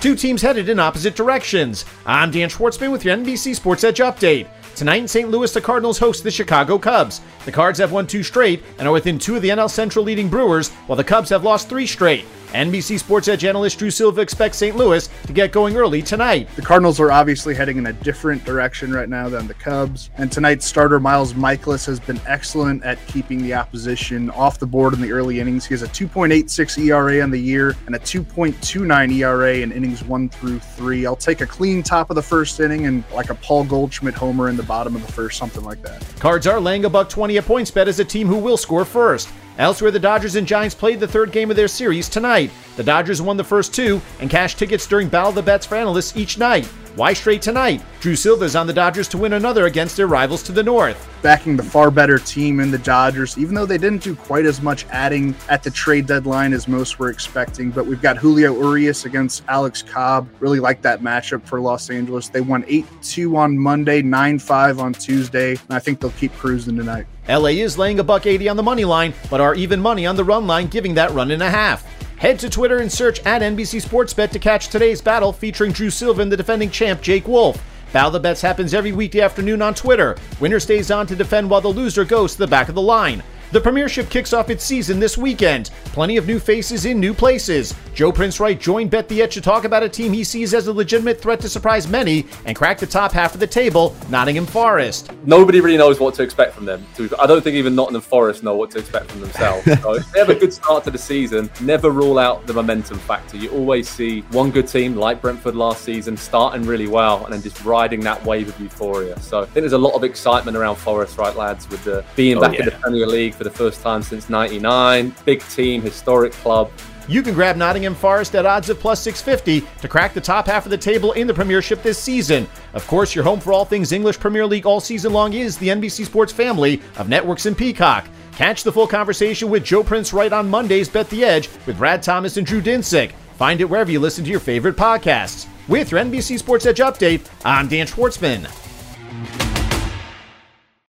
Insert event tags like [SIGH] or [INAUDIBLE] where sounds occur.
Two teams headed in opposite directions. I'm Dan Schwartzman with your NBC Sports Edge update. Tonight in St. Louis, the Cardinals host the Chicago Cubs. The Cards have won two straight and are within two of the NL Central leading Brewers, while the Cubs have lost three straight. NBC Sports Edge analyst Drew Silva expects St. Louis to get going early tonight. The Cardinals are obviously heading in a different direction right now than the Cubs, and tonight's starter Miles Mikolas has been excellent at keeping the opposition off the board in the early innings. He has a 2.86 ERA on the year and a 2.29 ERA in innings one through three. I'll take a clean top of the first inning and like a Paul Goldschmidt homer in the bottom of the first, something like that. Cards are laying a buck 20 a points bet as a team who will score first. Elsewhere, the Dodgers and Giants played the third game of their series tonight. The Dodgers won the first two and cashed tickets during Battle of the Bets for analysts each night. Why straight tonight? Drew Silva's on the Dodgers to win another against their rivals to the north. Backing the far better team in the Dodgers, even though they didn't do quite as much adding at the trade deadline as most were expecting. But we've got Julio Urias against Alex Cobb. Really like that matchup for Los Angeles. They won 8 2 on Monday, 9 5 on Tuesday, and I think they'll keep cruising tonight. LA is laying a buck 80 on the money line, but are even money on the run line, giving that run and a half. Head to Twitter and search at NBC Sportsbet to catch today's battle featuring Drew Silva and the defending champ Jake Wolf. Battle the Bets happens every weekday afternoon on Twitter. Winner stays on to defend while the loser goes to the back of the line. The Premiership kicks off its season this weekend. Plenty of new faces in new places. Joe Prince Wright joined Bet the Edge to talk about a team he sees as a legitimate threat to surprise many and crack the top half of the table, Nottingham Forest. Nobody really knows what to expect from them. I don't think even Nottingham Forest know what to expect from themselves. [LAUGHS] so if they have a good start to the season, never rule out the momentum factor. You always see one good team, like Brentford last season, starting really well and then just riding that wave of euphoria. So I think there's a lot of excitement around Forest, right, lads, with the being oh, back yeah. in the Premier League for the first time since 99. Big team, historic club. You can grab Nottingham Forest at odds of plus 650 to crack the top half of the table in the Premiership this season. Of course, your home for all things English Premier League all season long is the NBC Sports family of networks and Peacock. Catch the full conversation with Joe Prince Wright on Mondays Bet the Edge with Brad Thomas and Drew Dinsick. Find it wherever you listen to your favorite podcasts. With your NBC Sports Edge update, I'm Dan Schwartzman.